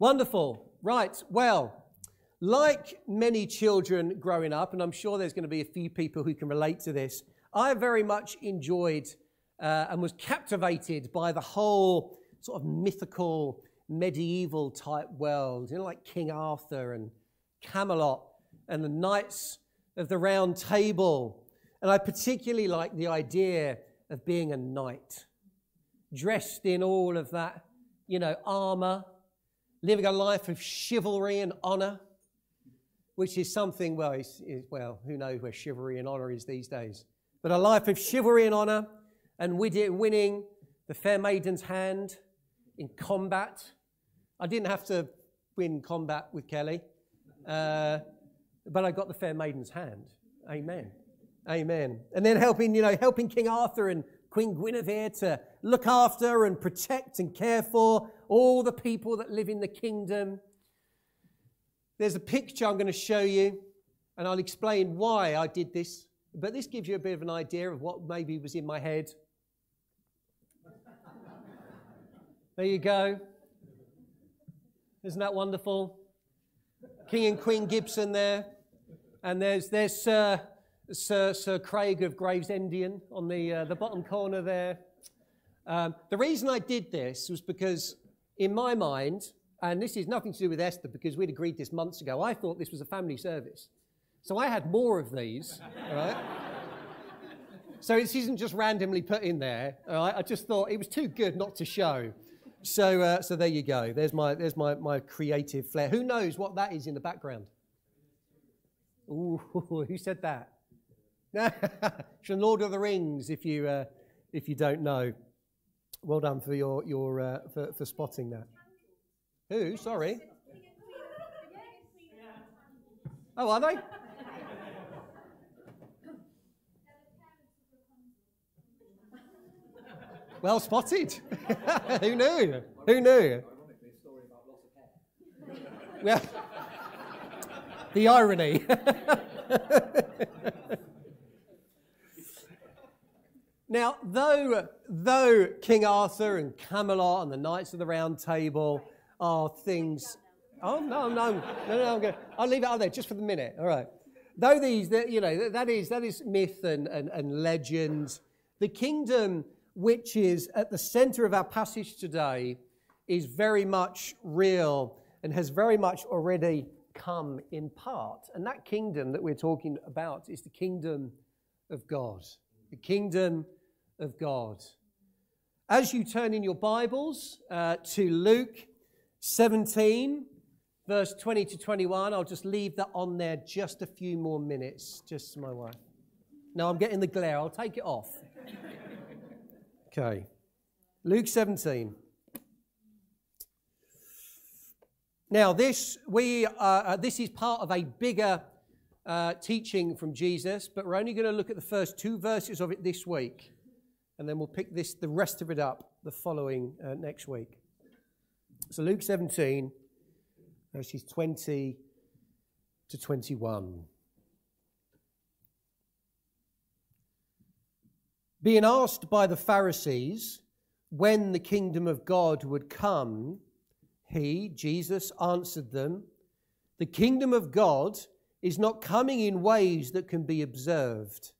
Wonderful. Right. Well, like many children growing up, and I'm sure there's going to be a few people who can relate to this, I very much enjoyed uh, and was captivated by the whole sort of mythical, medieval type world, you know, like King Arthur and Camelot and the Knights of the Round Table. And I particularly like the idea of being a knight, dressed in all of that, you know, armor, living a life of chivalry and honor, which is something, well, is, well, who knows where chivalry and honor is these days. But a life of chivalry and honor and winning the fair maiden's hand in combat. I didn't have to win combat with Kelly, uh, but I got the fair maiden's hand. Amen. Amen. And then helping, you know, helping King Arthur and Queen Guinevere to look after and protect and care for all the people that live in the kingdom. There's a picture I'm going to show you, and I'll explain why I did this. But this gives you a bit of an idea of what maybe was in my head. There you go. Isn't that wonderful? King and Queen Gibson there. And there's, there's Sir, Sir, Sir Craig of Gravesendian on the, uh, the bottom corner there. Um, the reason I did this was because, in my mind, and this is nothing to do with Esther because we'd agreed this months ago, I thought this was a family service. So I had more of these, right? so this isn't just randomly put in there. Right? I just thought it was too good not to show. So, uh, so there you go. There's my, there's my, my creative flair. Who knows what that is in the background? Ooh, who said that? from Lord of the Rings. If you, uh, if you don't know, well done for your, your uh, for, for spotting that. Who? Sorry. Oh, are they? Well spotted. Who knew? Who knew? Well, the irony. Now, though, though King Arthur and Camelot and the Knights of the Round Table are things. Oh, no, no, no, no, I'm going I'll leave it out there just for the minute. All right. Though these, you know, that is, that is myth and, and, and legend, the kingdom which is at the center of our passage today, is very much real and has very much already come in part. And that kingdom that we're talking about is the kingdom of God. The kingdom of God. As you turn in your Bibles uh, to Luke 17, verse 20 to 21, I'll just leave that on there just a few more minutes, just my wife. No, I'm getting the glare. I'll take it off. Okay. Luke 17. Now, this, we, uh, uh, this is part of a bigger uh, teaching from Jesus, but we're only going to look at the first two verses of it this week, and then we'll pick this, the rest of it up the following uh, next week. So, Luke 17, verses 20 to 21. Being asked by the Pharisees when the kingdom of God would come, he, Jesus, answered them The kingdom of God is not coming in ways that can be observed,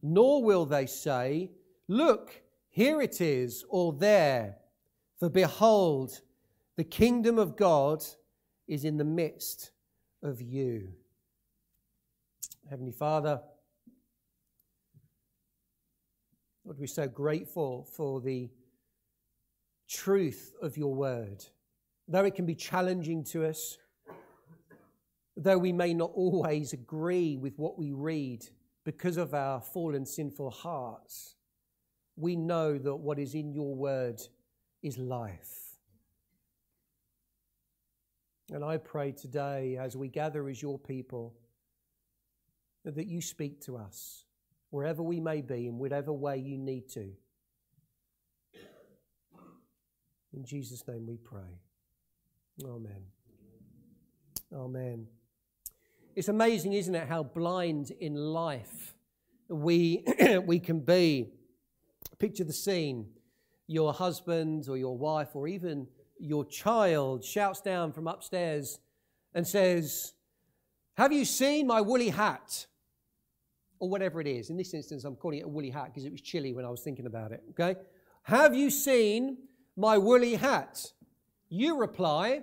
nor will they say, Look, here it is, or there. For behold, the kingdom of God is in the midst of you. Heavenly Father, Lord, we're so grateful for the truth of your word. Though it can be challenging to us, though we may not always agree with what we read because of our fallen, sinful hearts, we know that what is in your word is life. And I pray today, as we gather as your people, that you speak to us wherever we may be, in whatever way you need to. In Jesus' name we pray. Amen. Amen. It's amazing, isn't it, how blind in life we, we can be. Picture the scene your husband or your wife or even your child shouts down from upstairs and says, Have you seen my woolly hat? Or whatever it is. In this instance, I'm calling it a woolly hat because it was chilly when I was thinking about it. Okay? Have you seen my woolly hat? You reply,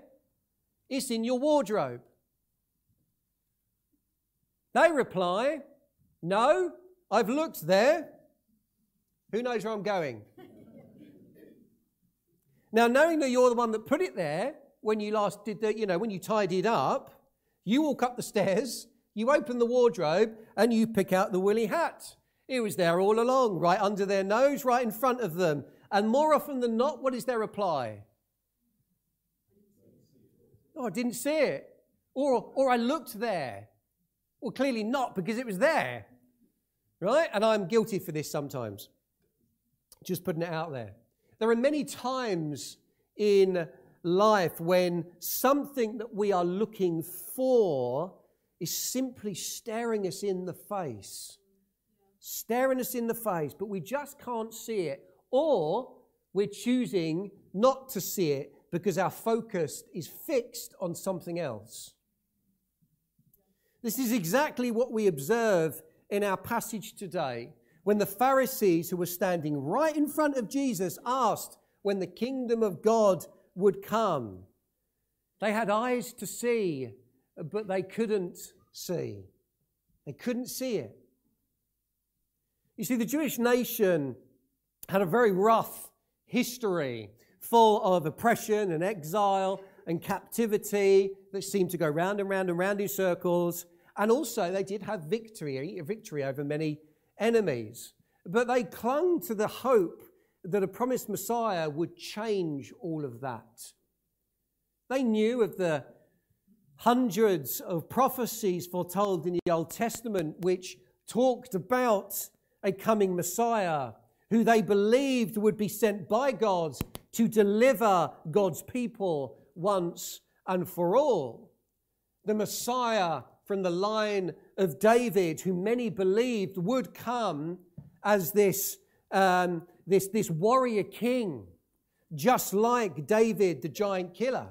It's in your wardrobe. They reply, No, I've looked there. Who knows where I'm going? now, knowing that you're the one that put it there when you last did the, you know, when you tidied up, you walk up the stairs, you open the wardrobe, and you pick out the woolly hat. It was there all along, right under their nose, right in front of them. And more often than not, what is their reply? Oh, I didn't see it. Or, or I looked there. Well, clearly not, because it was there. Right? And I'm guilty for this sometimes. Just putting it out there. There are many times in life when something that we are looking for is simply staring us in the face. Staring us in the face, but we just can't see it. Or we're choosing not to see it because our focus is fixed on something else. This is exactly what we observe in our passage today when the Pharisees who were standing right in front of Jesus asked when the kingdom of God would come. They had eyes to see, but they couldn't see. They couldn't see it. You see, the Jewish nation had a very rough history, full of oppression and exile and captivity that seemed to go round and round and round in circles. And also, they did have victory, victory over many enemies. But they clung to the hope that a promised Messiah would change all of that. They knew of the hundreds of prophecies foretold in the Old Testament which talked about a coming Messiah who they believed would be sent by God to deliver God's people once and for all. The Messiah from the line of David, who many believed would come as this, um, this, this warrior king, just like David, the giant killer,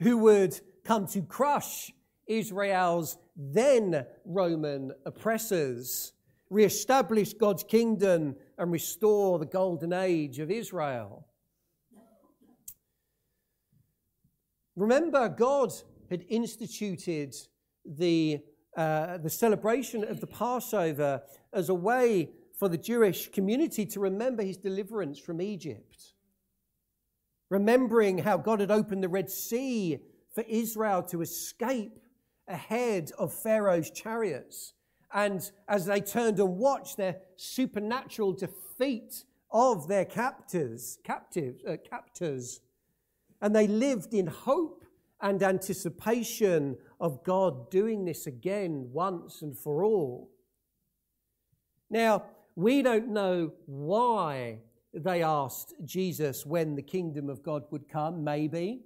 who would come to crush Israel's then Roman oppressors, re-establish God's kingdom, and restore the golden age of Israel. Remember, God had instituted the, uh, the celebration of the Passover as a way for the Jewish community to remember his deliverance from Egypt. Remembering how God had opened the Red Sea for Israel to escape ahead of Pharaoh's chariots. And as they turned and watched their supernatural defeat of their captors, captives, uh, captors, and they lived in hope and anticipation of God doing this again once and for all. Now, we don't know why they asked Jesus when the kingdom of God would come. Maybe,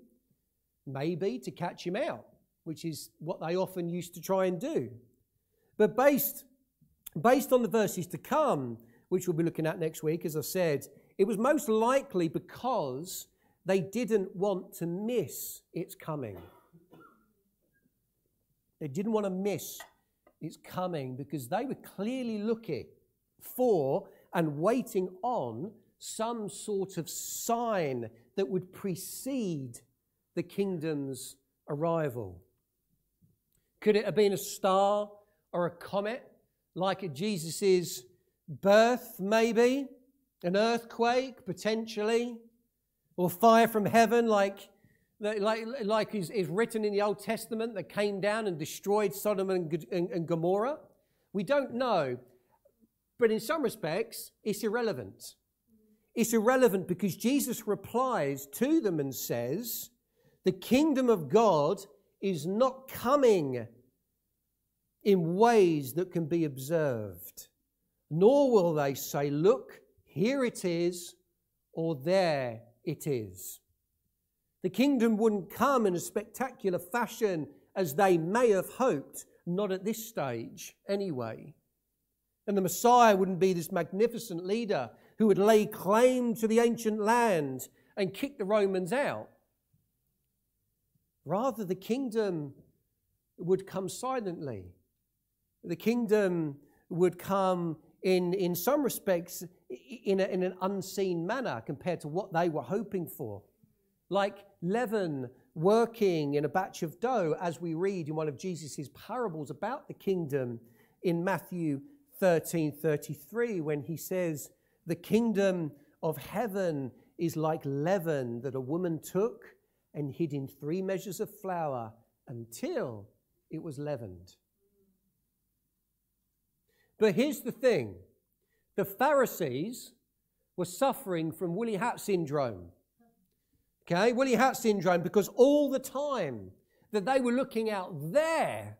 maybe to catch him out, which is what they often used to try and do. But based, based on the verses to come, which we'll be looking at next week, as I said, it was most likely because they didn't want to miss its coming. They didn't want to miss its coming because they were clearly looking for and waiting on some sort of sign that would precede the kingdom's arrival. Could it have been a star or a comet like at Jesus' birth, maybe? An earthquake, potentially? Or fire from heaven like like, like is, is written in the Old Testament that came down and destroyed Sodom and, and, and Gomorrah? We don't know. But in some respects, it's irrelevant. It's irrelevant because Jesus replies to them and says, The kingdom of God is not coming in ways that can be observed, nor will they say, Look, here it is, or there it is. The kingdom wouldn't come in a spectacular fashion as they may have hoped, not at this stage anyway. And the Messiah wouldn't be this magnificent leader who would lay claim to the ancient land and kick the Romans out. Rather, the kingdom would come silently. The kingdom would come in, in some respects in, a, in an unseen manner compared to what they were hoping for. Like leaven working in a batch of dough, as we read in one of Jesus' parables about the kingdom in Matthew 13 33, when he says, The kingdom of heaven is like leaven that a woman took and hid in three measures of flour until it was leavened. But here's the thing. The Pharisees were suffering from woolly hat syndrome. Okay, woolly hat syndrome because all the time that they were looking out there,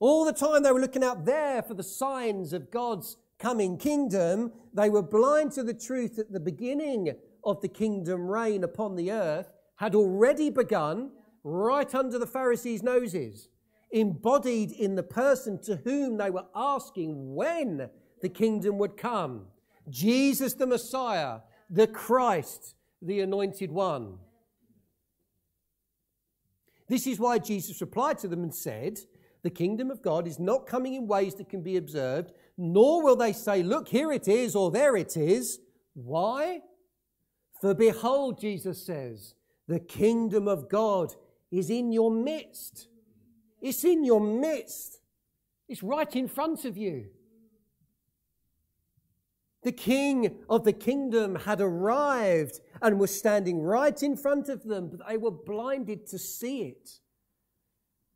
all the time they were looking out there for the signs of God's coming kingdom, they were blind to the truth that the beginning of the kingdom reign upon the earth had already begun right under the Pharisees' noses, embodied in the person to whom they were asking when the kingdom would come. Jesus the Messiah, the Christ, the anointed one. This is why Jesus replied to them and said, The kingdom of God is not coming in ways that can be observed, nor will they say, Look, here it is, or there it is. Why? For behold, Jesus says, the kingdom of God is in your midst. It's in your midst. It's right in front of you. The king of the kingdom had arrived and was standing right in front of them, but they were blinded to see it.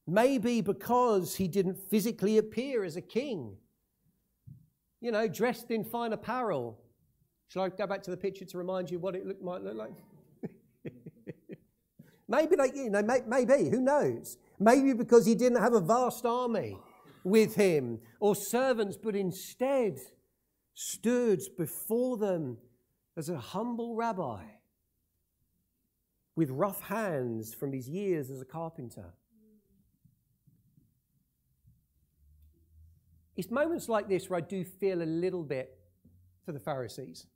Maybe because he didn't physically appear as a king, you know, dressed in fine apparel. Shall I go back to the picture to remind you what it look, might look like? maybe they, you know, may, maybe, who knows? Maybe because he didn't have a vast army with him or servants, but instead, stood before them as a humble rabbi with rough hands from his years as a carpenter. It's moments like this where I do feel a little bit for the Pharisees.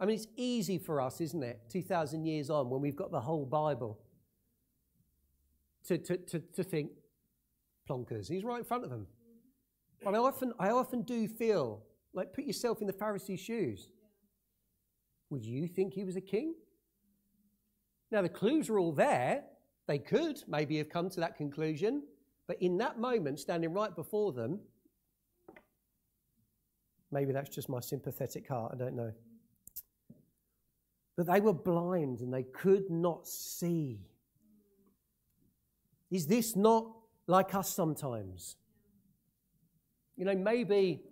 I mean, it's easy for us, isn't it, 2,000 years on, when we've got the whole Bible, to, to, to, to think, plonkers, he's right in front of them. But I often, I often do feel like, put yourself in the Pharisee's shoes. Would you think he was a king? Now, the clues are all there. They could maybe have come to that conclusion. But in that moment, standing right before them, maybe that's just my sympathetic heart, I don't know. But they were blind and they could not see. Is this not like us sometimes? You know, maybe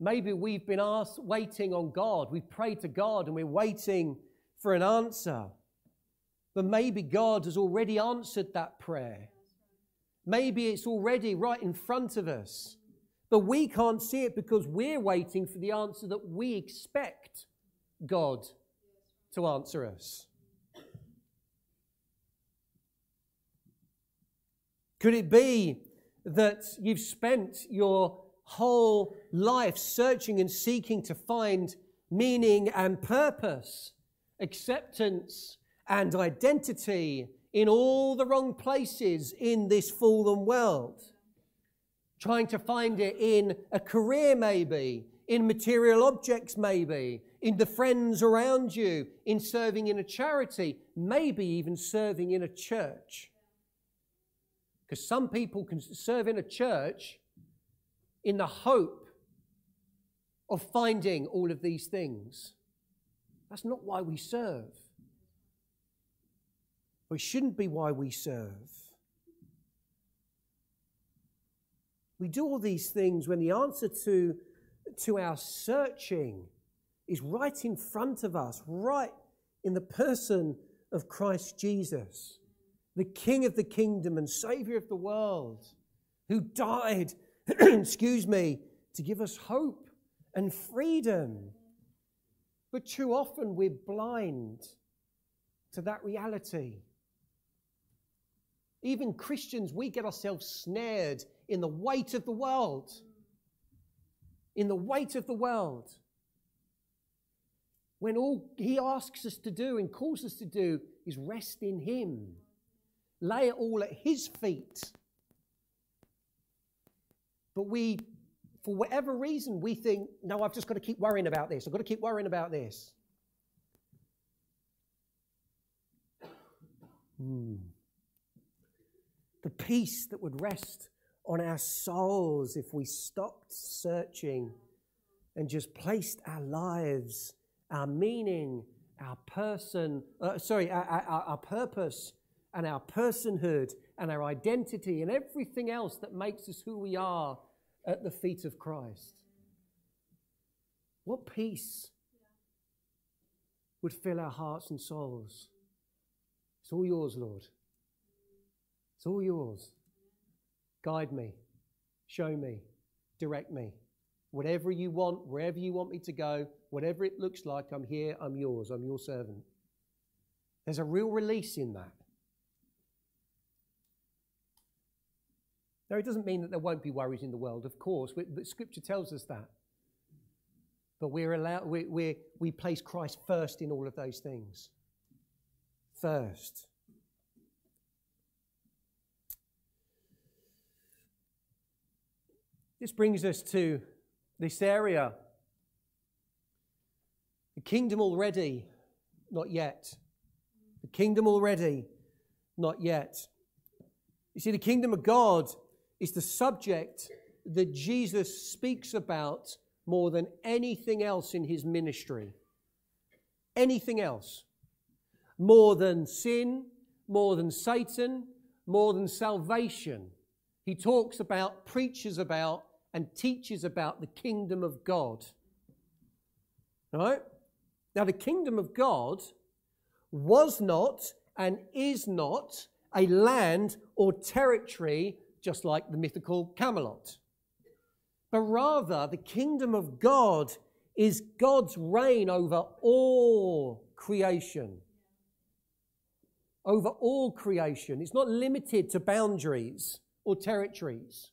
Maybe we've been asked, waiting on God. We've prayed to God and we're waiting for an answer. But maybe God has already answered that prayer. Maybe it's already right in front of us. But we can't see it because we're waiting for the answer that we expect God to answer us. Could it be that you've spent your whole life searching and seeking to find meaning and purpose, acceptance and identity in all the wrong places in this fallen world. Trying to find it in a career, maybe, in material objects, maybe, in the friends around you, in serving in a charity, maybe even serving in a church. Because some people can serve in a church in the hope of finding all of these things. That's not why we serve. It shouldn't be why we serve. We do all these things when the answer to, to our searching is right in front of us, right in the person of Christ Jesus, the King of the kingdom and Savior of the world, who died excuse me, to give us hope and freedom. But too often we're blind to that reality. Even Christians, we get ourselves snared in the weight of the world. In the weight of the world. When all he asks us to do and calls us to do is rest in him lay it all at His feet. But we, for whatever reason, we think, no, I've just got to keep worrying about this. I've got to keep worrying about this. Hmm. The peace that would rest on our souls if we stopped searching and just placed our lives, our meaning, our person, uh, sorry, our, our, our purpose and our personhood and our identity and everything else that makes us who we are at the feet of Christ. What peace would fill our hearts and souls? It's all yours, Lord. It's all yours. Guide me, show me, direct me. Whatever you want, wherever you want me to go, whatever it looks like, I'm here, I'm yours, I'm your servant. There's a real release in that. Now, it doesn't mean that there won't be worries in the world, of course, but Scripture tells us that. But we're allowed, we, we, we place Christ first in all of those things. First. This brings us to this area. The kingdom already, not yet. The kingdom already, not yet. You see, the kingdom of God is the subject that Jesus speaks about more than anything else in his ministry. Anything else. More than sin, more than Satan, more than salvation. He talks about, preaches about, and teaches about the kingdom of God. All right? Now, the kingdom of God was not and is not a land or territory just like the mythical Camelot. But rather, the kingdom of God is God's reign over all creation. Over all creation. It's not limited to boundaries or territories.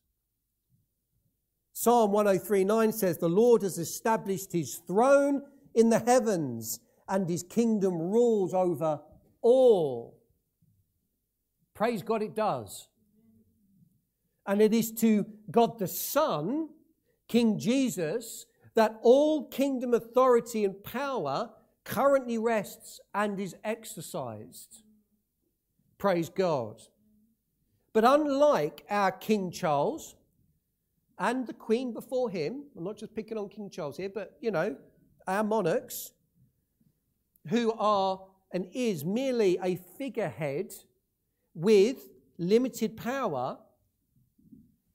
Psalm 103:9 says, The Lord has established his throne in the heavens, and his kingdom rules over all. Praise God, it does. And it is to God the Son, King Jesus, that all kingdom authority and power currently rests and is exercised. Praise God. But unlike our King Charles and the Queen before him, I'm not just picking on King Charles here, but you know, our monarchs, who are and is merely a figurehead with limited power,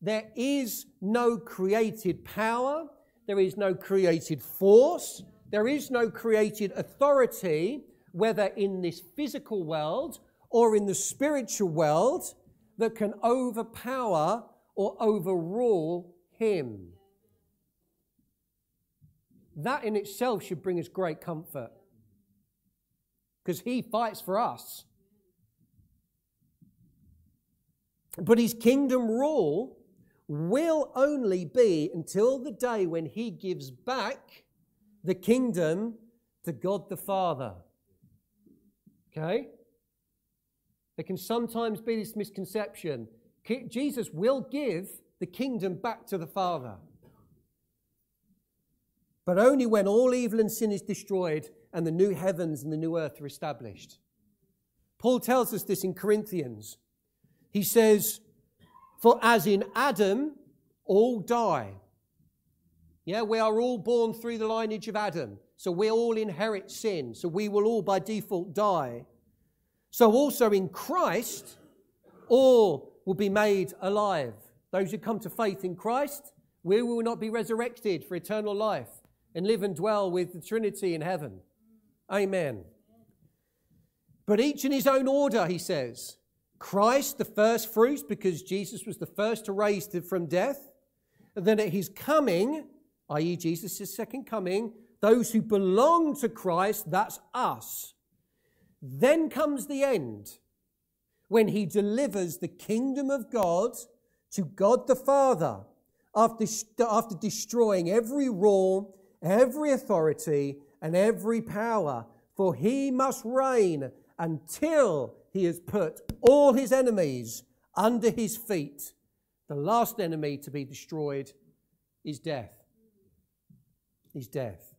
there is no created power, there is no created force, there is no created authority, whether in this physical world or in the spiritual world, that can overpower or overrule him. That in itself should bring us great comfort because he fights for us. But his kingdom rule will only be until the day when he gives back the kingdom to God the Father. Okay? There can sometimes be this misconception. Jesus will give the kingdom back to the Father. But only when all evil and sin is destroyed and the new heavens and the new earth are established. Paul tells us this in Corinthians. He says, for as in Adam, all die. Yeah, we are all born through the lineage of Adam. So we all inherit sin. So we will all by default die. So also in Christ, all will be made alive. Those who come to faith in Christ, we will not be resurrected for eternal life and live and dwell with the Trinity in heaven. Amen. But each in his own order, he says. Christ, the first fruits, because Jesus was the first to raise from death. And then at his coming, i.e., Jesus' second coming, those who belong to Christ, that's us. Then comes the end, when he delivers the kingdom of God to God the Father after, after destroying every rule, every authority, and every power. For he must reign until he has put all his enemies under his feet. The last enemy to be destroyed is death. Is death.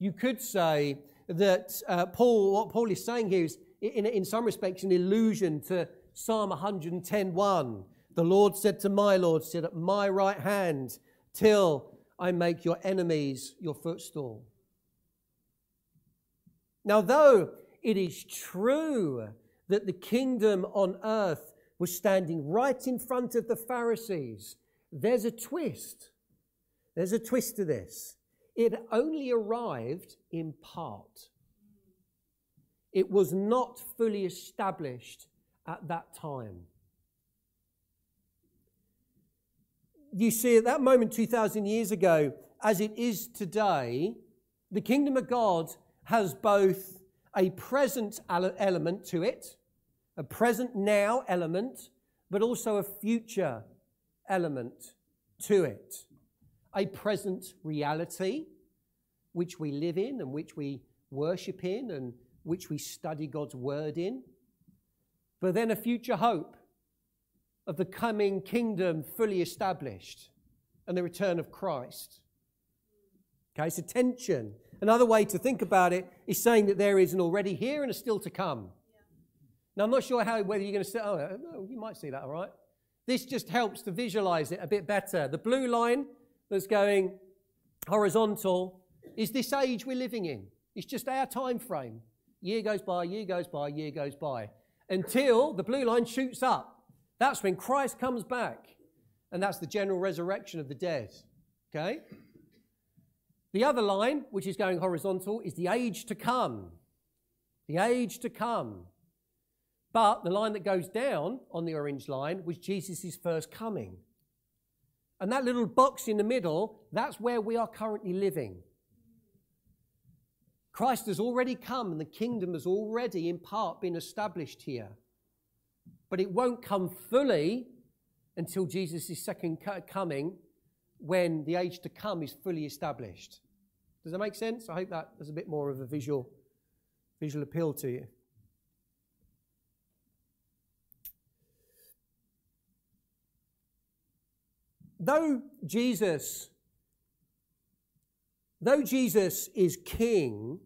You could say that uh, Paul, what Paul is saying here is, in, in some respects, an allusion to Psalm 110:1. The Lord said to my Lord, Sit at my right hand till I make your enemies your footstool. Now, though it is true that the kingdom on earth was standing right in front of the Pharisees, there's a twist. There's a twist to this. It only arrived in part. It was not fully established at that time. You see, at that moment 2,000 years ago, as it is today, the kingdom of God has both a present element to it, a present now element, but also a future element to it. A present reality, which we live in and which we worship in and which we study God's word in, but then a future hope of the coming kingdom fully established and the return of Christ. Okay, a tension Another way to think about it is saying that there is an already here and a still to come. Now, I'm not sure how whether you're going to say, oh, oh, you might see that, all right? This just helps to visualize it a bit better. The blue line that's going horizontal is this age we're living in. It's just our time frame. Year goes by, year goes by, year goes by, until the blue line shoots up. That's when Christ comes back, and that's the general resurrection of the dead. Okay? The other line, which is going horizontal, is the age to come. The age to come. But the line that goes down on the orange line was Jesus' first coming. And that little box in the middle, that's where we are currently living. Christ has already come and the kingdom has already, in part, been established here. But it won't come fully until Jesus' second coming when the age to come is fully established. Does that make sense? I hope that there's a bit more of a visual, visual appeal to you. Though Jesus, though Jesus is king,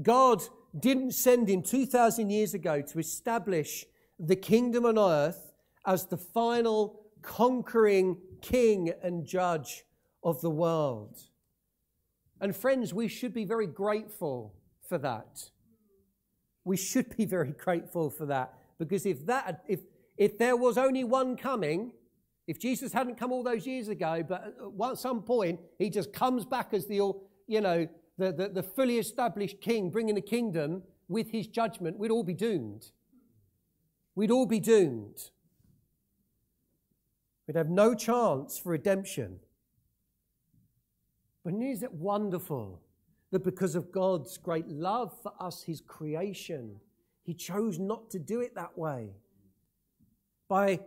God didn't send him 2,000 years ago to establish the kingdom on earth as the final conquering king and judge of the world. And friends, we should be very grateful for that. We should be very grateful for that because if that if if there was only one coming, if Jesus hadn't come all those years ago, but at some point he just comes back as the you know the, the, the fully established king bringing the kingdom with his judgment, we'd all be doomed. We'd all be doomed. We'd have no chance for redemption. But isn't it wonderful that because of God's great love for us, his creation, he chose not to do it that way? By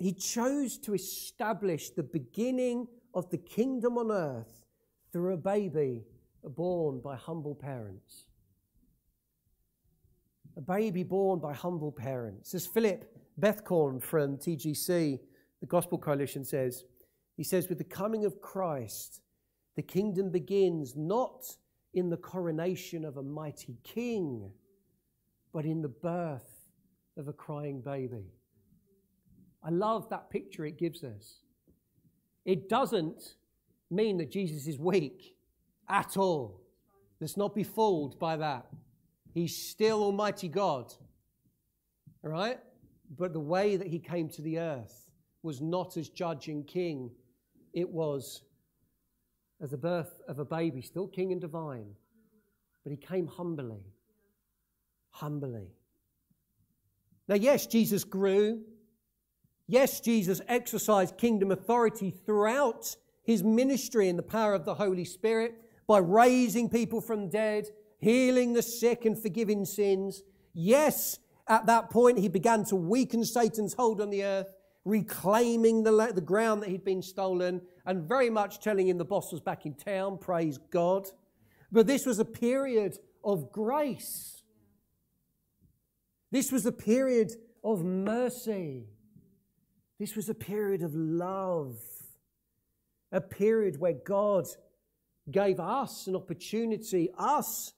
he chose to establish the beginning of the kingdom on earth through a baby born by humble parents. A baby born by humble parents. As Philip Bethancourt from TGC, the Gospel Coalition, says, he says, with the coming of Christ, the kingdom begins not in the coronation of a mighty king, but in the birth of a crying baby. I love that picture it gives us. It doesn't mean that Jesus is weak at all. Let's not be fooled by that. He's still Almighty God. All right? But the way that he came to the earth was not as judge and king, it was as the birth of a baby, still king and divine. But he came humbly. Humbly. Now, yes, Jesus grew. Yes, Jesus exercised kingdom authority throughout his ministry in the power of the Holy Spirit by raising people from dead, healing the sick, and forgiving sins. Yes, at that point, he began to weaken Satan's hold on the earth, reclaiming the, the ground that he'd been stolen, and very much telling him the boss was back in town. Praise God. But this was a period of grace. This was a period of mercy. This was a period of love. A period where God gave us an opportunity, us,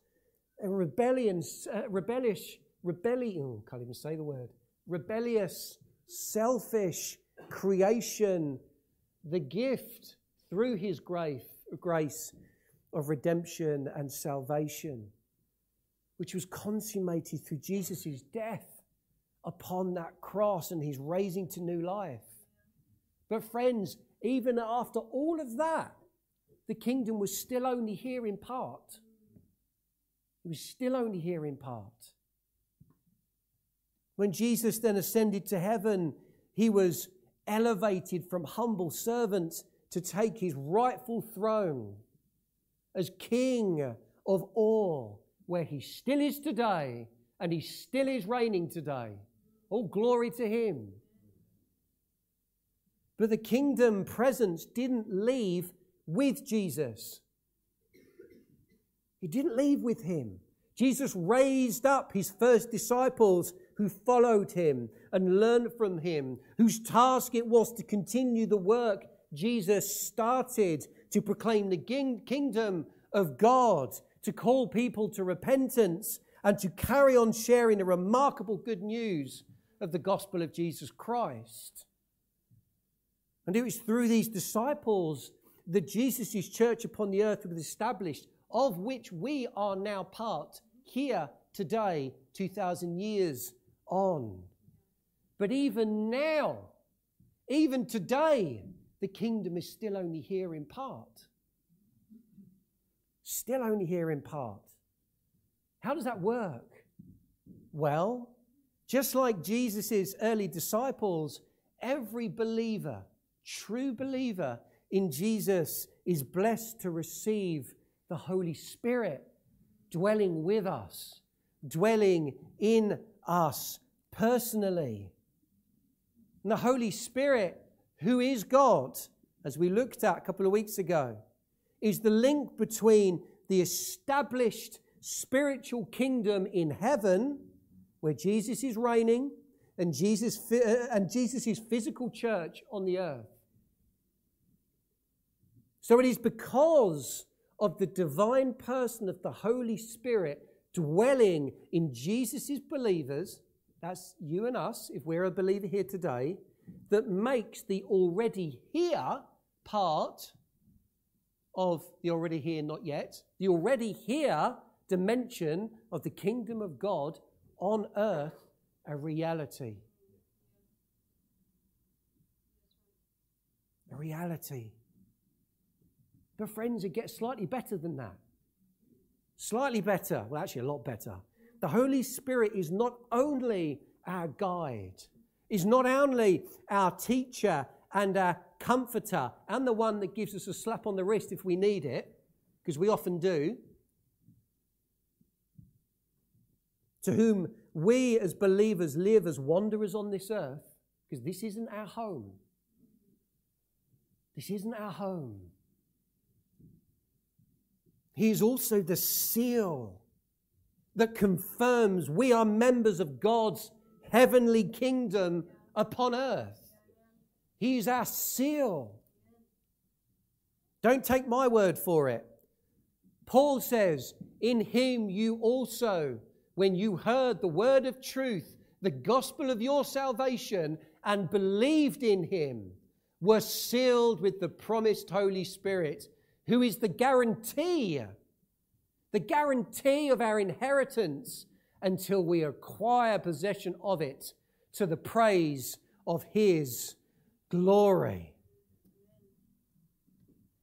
a rebellion, uh, rebellious, rebellion, can't even say the word, rebellious, selfish creation, the gift through his grace, grace of redemption and salvation, which was consummated through Jesus' death upon that cross and he's raising to new life. But, friends, even after all of that, the kingdom was still only here in part. It was still only here in part. When Jesus then ascended to heaven, he was elevated from humble servant to take his rightful throne as king of all, where he still is today and he still is reigning today. All glory to him. But the kingdom presence didn't leave with Jesus. He didn't leave with him. Jesus raised up his first disciples who followed him and learned from him, whose task it was to continue the work Jesus started to proclaim the kingdom of God, to call people to repentance, and to carry on sharing the remarkable good news of the gospel of Jesus Christ. And it was through these disciples that Jesus' church upon the earth was established, of which we are now part here today, 2,000 years on. But even now, even today, the kingdom is still only here in part. Still only here in part. How does that work? Well, just like Jesus' early disciples, every believer, true believer, in Jesus is blessed to receive the Holy Spirit dwelling with us, dwelling in us personally. And the Holy Spirit, who is God, as we looked at a couple of weeks ago, is the link between the established spiritual kingdom in heaven, where Jesus is reigning, and Jesus uh, and Jesus' physical church on the earth. So it is because of the divine person of the Holy Spirit dwelling in Jesus' believers, that's you and us, if we're a believer here today, that makes the already here part of the already here, not yet, the already here dimension of the kingdom of God on earth a reality. A reality. But, friends, it gets slightly better than that. Slightly better. Well, actually, a lot better. The Holy Spirit is not only our guide, is not only our teacher and our comforter and the one that gives us a slap on the wrist if we need it, because we often do, to whom we as believers live as wanderers on this earth, because this isn't our home. This isn't our home. He is also the seal that confirms we are members of God's heavenly kingdom upon earth. He's our seal. Don't take my word for it. Paul says, In him you also, when you heard the word of truth, the gospel of your salvation, and believed in him, were sealed with the promised Holy Spirit who is the guarantee, the guarantee of our inheritance until we acquire possession of it to the praise of His glory.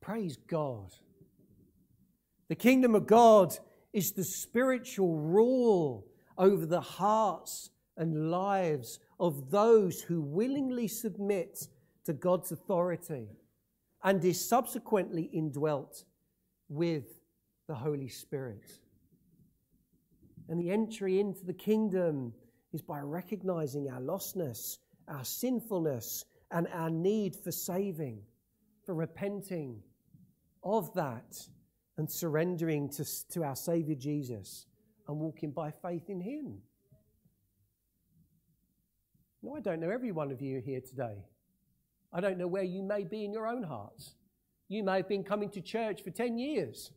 Praise God. The kingdom of God is the spiritual rule over the hearts and lives of those who willingly submit to God's authority and is subsequently indwelt with the Holy Spirit. And the entry into the kingdom is by recognizing our lostness, our sinfulness, and our need for saving, for repenting of that and surrendering to, to our Savior Jesus and walking by faith in Him. No, I don't know every one of you here today. I don't know where you may be in your own hearts. You may have been coming to church for 10 years.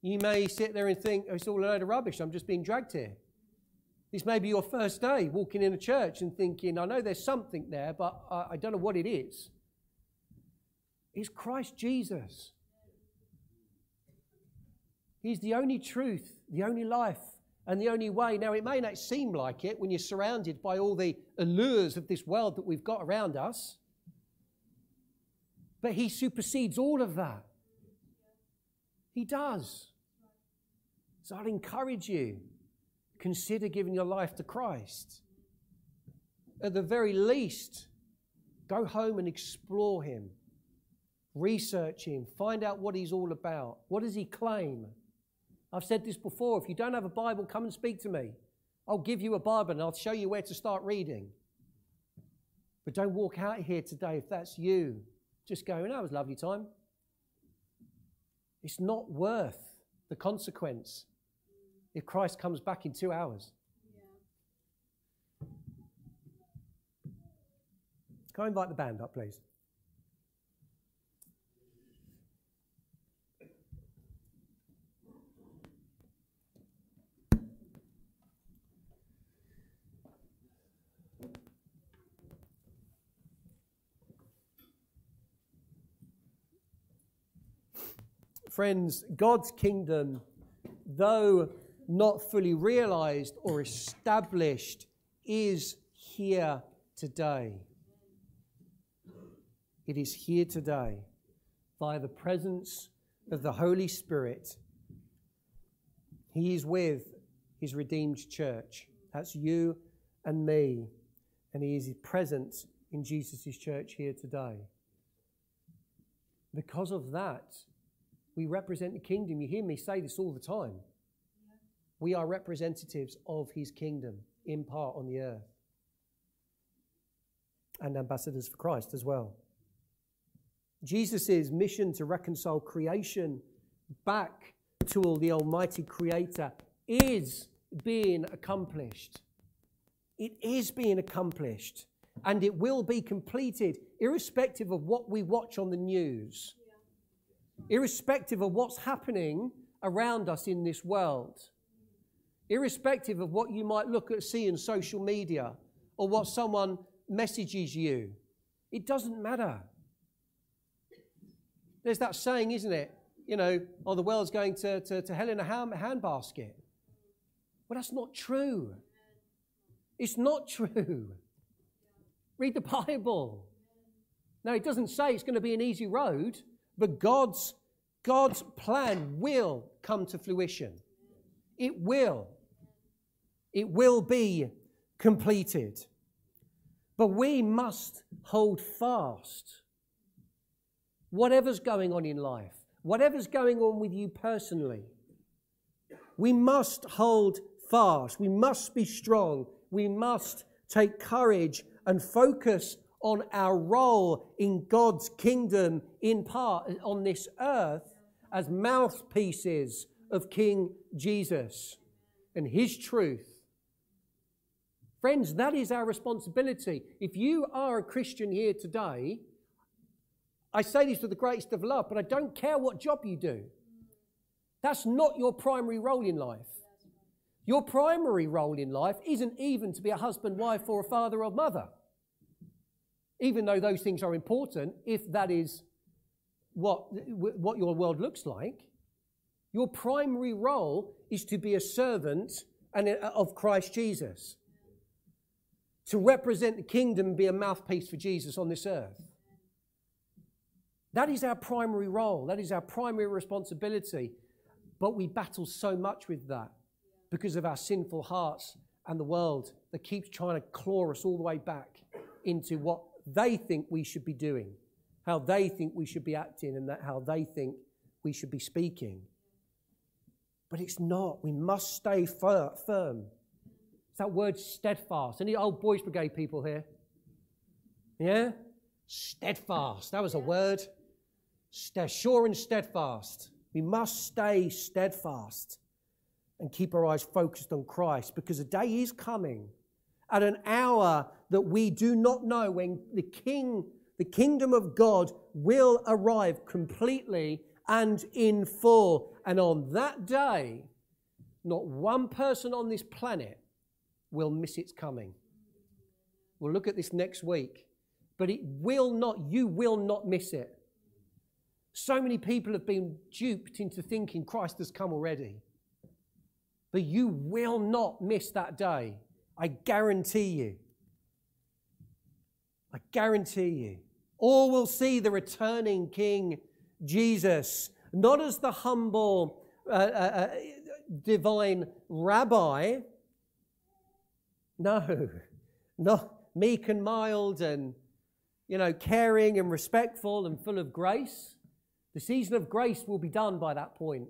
You may sit there and think, oh, it's all a load of rubbish. I'm just being dragged here. This may be your first day walking in a church and thinking, I know there's something there, but I, I don't know what it is. It's Christ Jesus. He's the only truth, the only life, and the only way. Now, it may not seem like it when you're surrounded by all the allures of this world that we've got around us, but He supersedes all of that. He does. So I'd encourage you consider giving your life to Christ. At the very least, go home and explore Him, research Him, find out what He's all about. What does He claim? I've said this before if you don't have a Bible, come and speak to me. I'll give you a Bible and I'll show you where to start reading. But don't walk out here today if that's you. Just going, that was a lovely time. It's not worth the consequence if Christ comes back in two hours. Yeah. Go invite the band up, please. Friends, God's kingdom, though not fully realized or established, is here today. It is here today by the presence of the Holy Spirit. He is with his redeemed church. That's you and me. And he is present in Jesus' church here today. Because of that, we represent the kingdom. You hear me say this all the time. We are representatives of his kingdom in part on the earth. And ambassadors for Christ as well. Jesus' mission to reconcile creation back to all the Almighty Creator is being accomplished. It is being accomplished. And it will be completed, irrespective of what we watch on the news irrespective of what's happening around us in this world, irrespective of what you might look at, see in social media, or what someone messages you. It doesn't matter. There's that saying, isn't it? You know, oh, the world's going to, to, to hell in a hand, handbasket. Well, that's not true. It's not true. Read the Bible. Now, it doesn't say it's going to be an easy road. But God's, God's plan will come to fruition. It will. It will be completed. But we must hold fast. Whatever's going on in life, whatever's going on with you personally, we must hold fast. We must be strong. We must take courage and focus on our role in God's kingdom in part on this earth as mouthpieces of King Jesus and his truth. Friends, that is our responsibility. If you are a Christian here today, I say this with the greatest of love, but I don't care what job you do. That's not your primary role in life. Your primary role in life isn't even to be a husband, wife, or a father or mother even though those things are important, if that is what, what your world looks like, your primary role is to be a servant and uh, of Christ Jesus. To represent the kingdom be a mouthpiece for Jesus on this earth. That is our primary role. That is our primary responsibility. But we battle so much with that because of our sinful hearts and the world that keeps trying to claw us all the way back into what they think we should be doing, how they think we should be acting, and that how they think we should be speaking. But it's not. We must stay firm. It's that word steadfast. Any old boys brigade people here? Yeah? Steadfast. That was a word. sure and steadfast. We must stay steadfast and keep our eyes focused on Christ because a day is coming at an hour that we do not know when the king, the kingdom of God will arrive completely and in full. And on that day, not one person on this planet will miss its coming. We'll look at this next week, but it will not, you will not miss it. So many people have been duped into thinking Christ has come already. But you will not miss that day. I guarantee you. I guarantee you. All will see the returning King Jesus, not as the humble uh, uh, uh, divine rabbi. No, not meek and mild and, you know, caring and respectful and full of grace. The season of grace will be done by that point.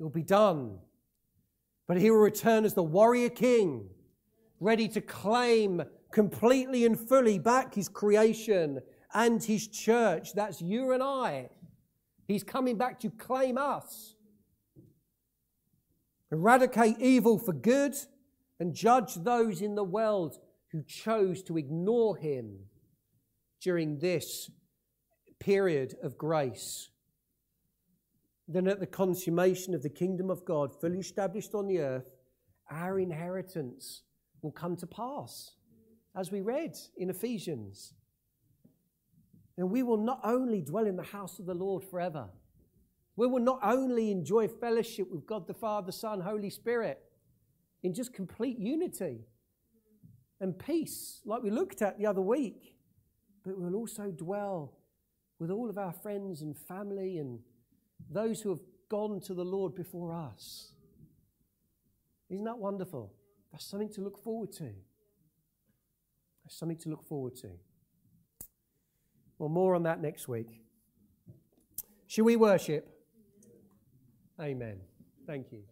It will be done. But he will return as the warrior king, ready to claim completely and fully back his creation and his church. That's you and I. He's coming back to claim us. Eradicate evil for good and judge those in the world who chose to ignore him during this period of grace. Then, at the consummation of the kingdom of God, fully established on the earth, our inheritance will come to pass, as we read in Ephesians. And we will not only dwell in the house of the Lord forever, we will not only enjoy fellowship with God the Father, Son, Holy Spirit in just complete unity and peace, like we looked at the other week, but we'll also dwell with all of our friends and family and those who have gone to the Lord before us. Isn't that wonderful? That's something to look forward to. That's something to look forward to. Well, more on that next week. Shall we worship? Amen. Thank you.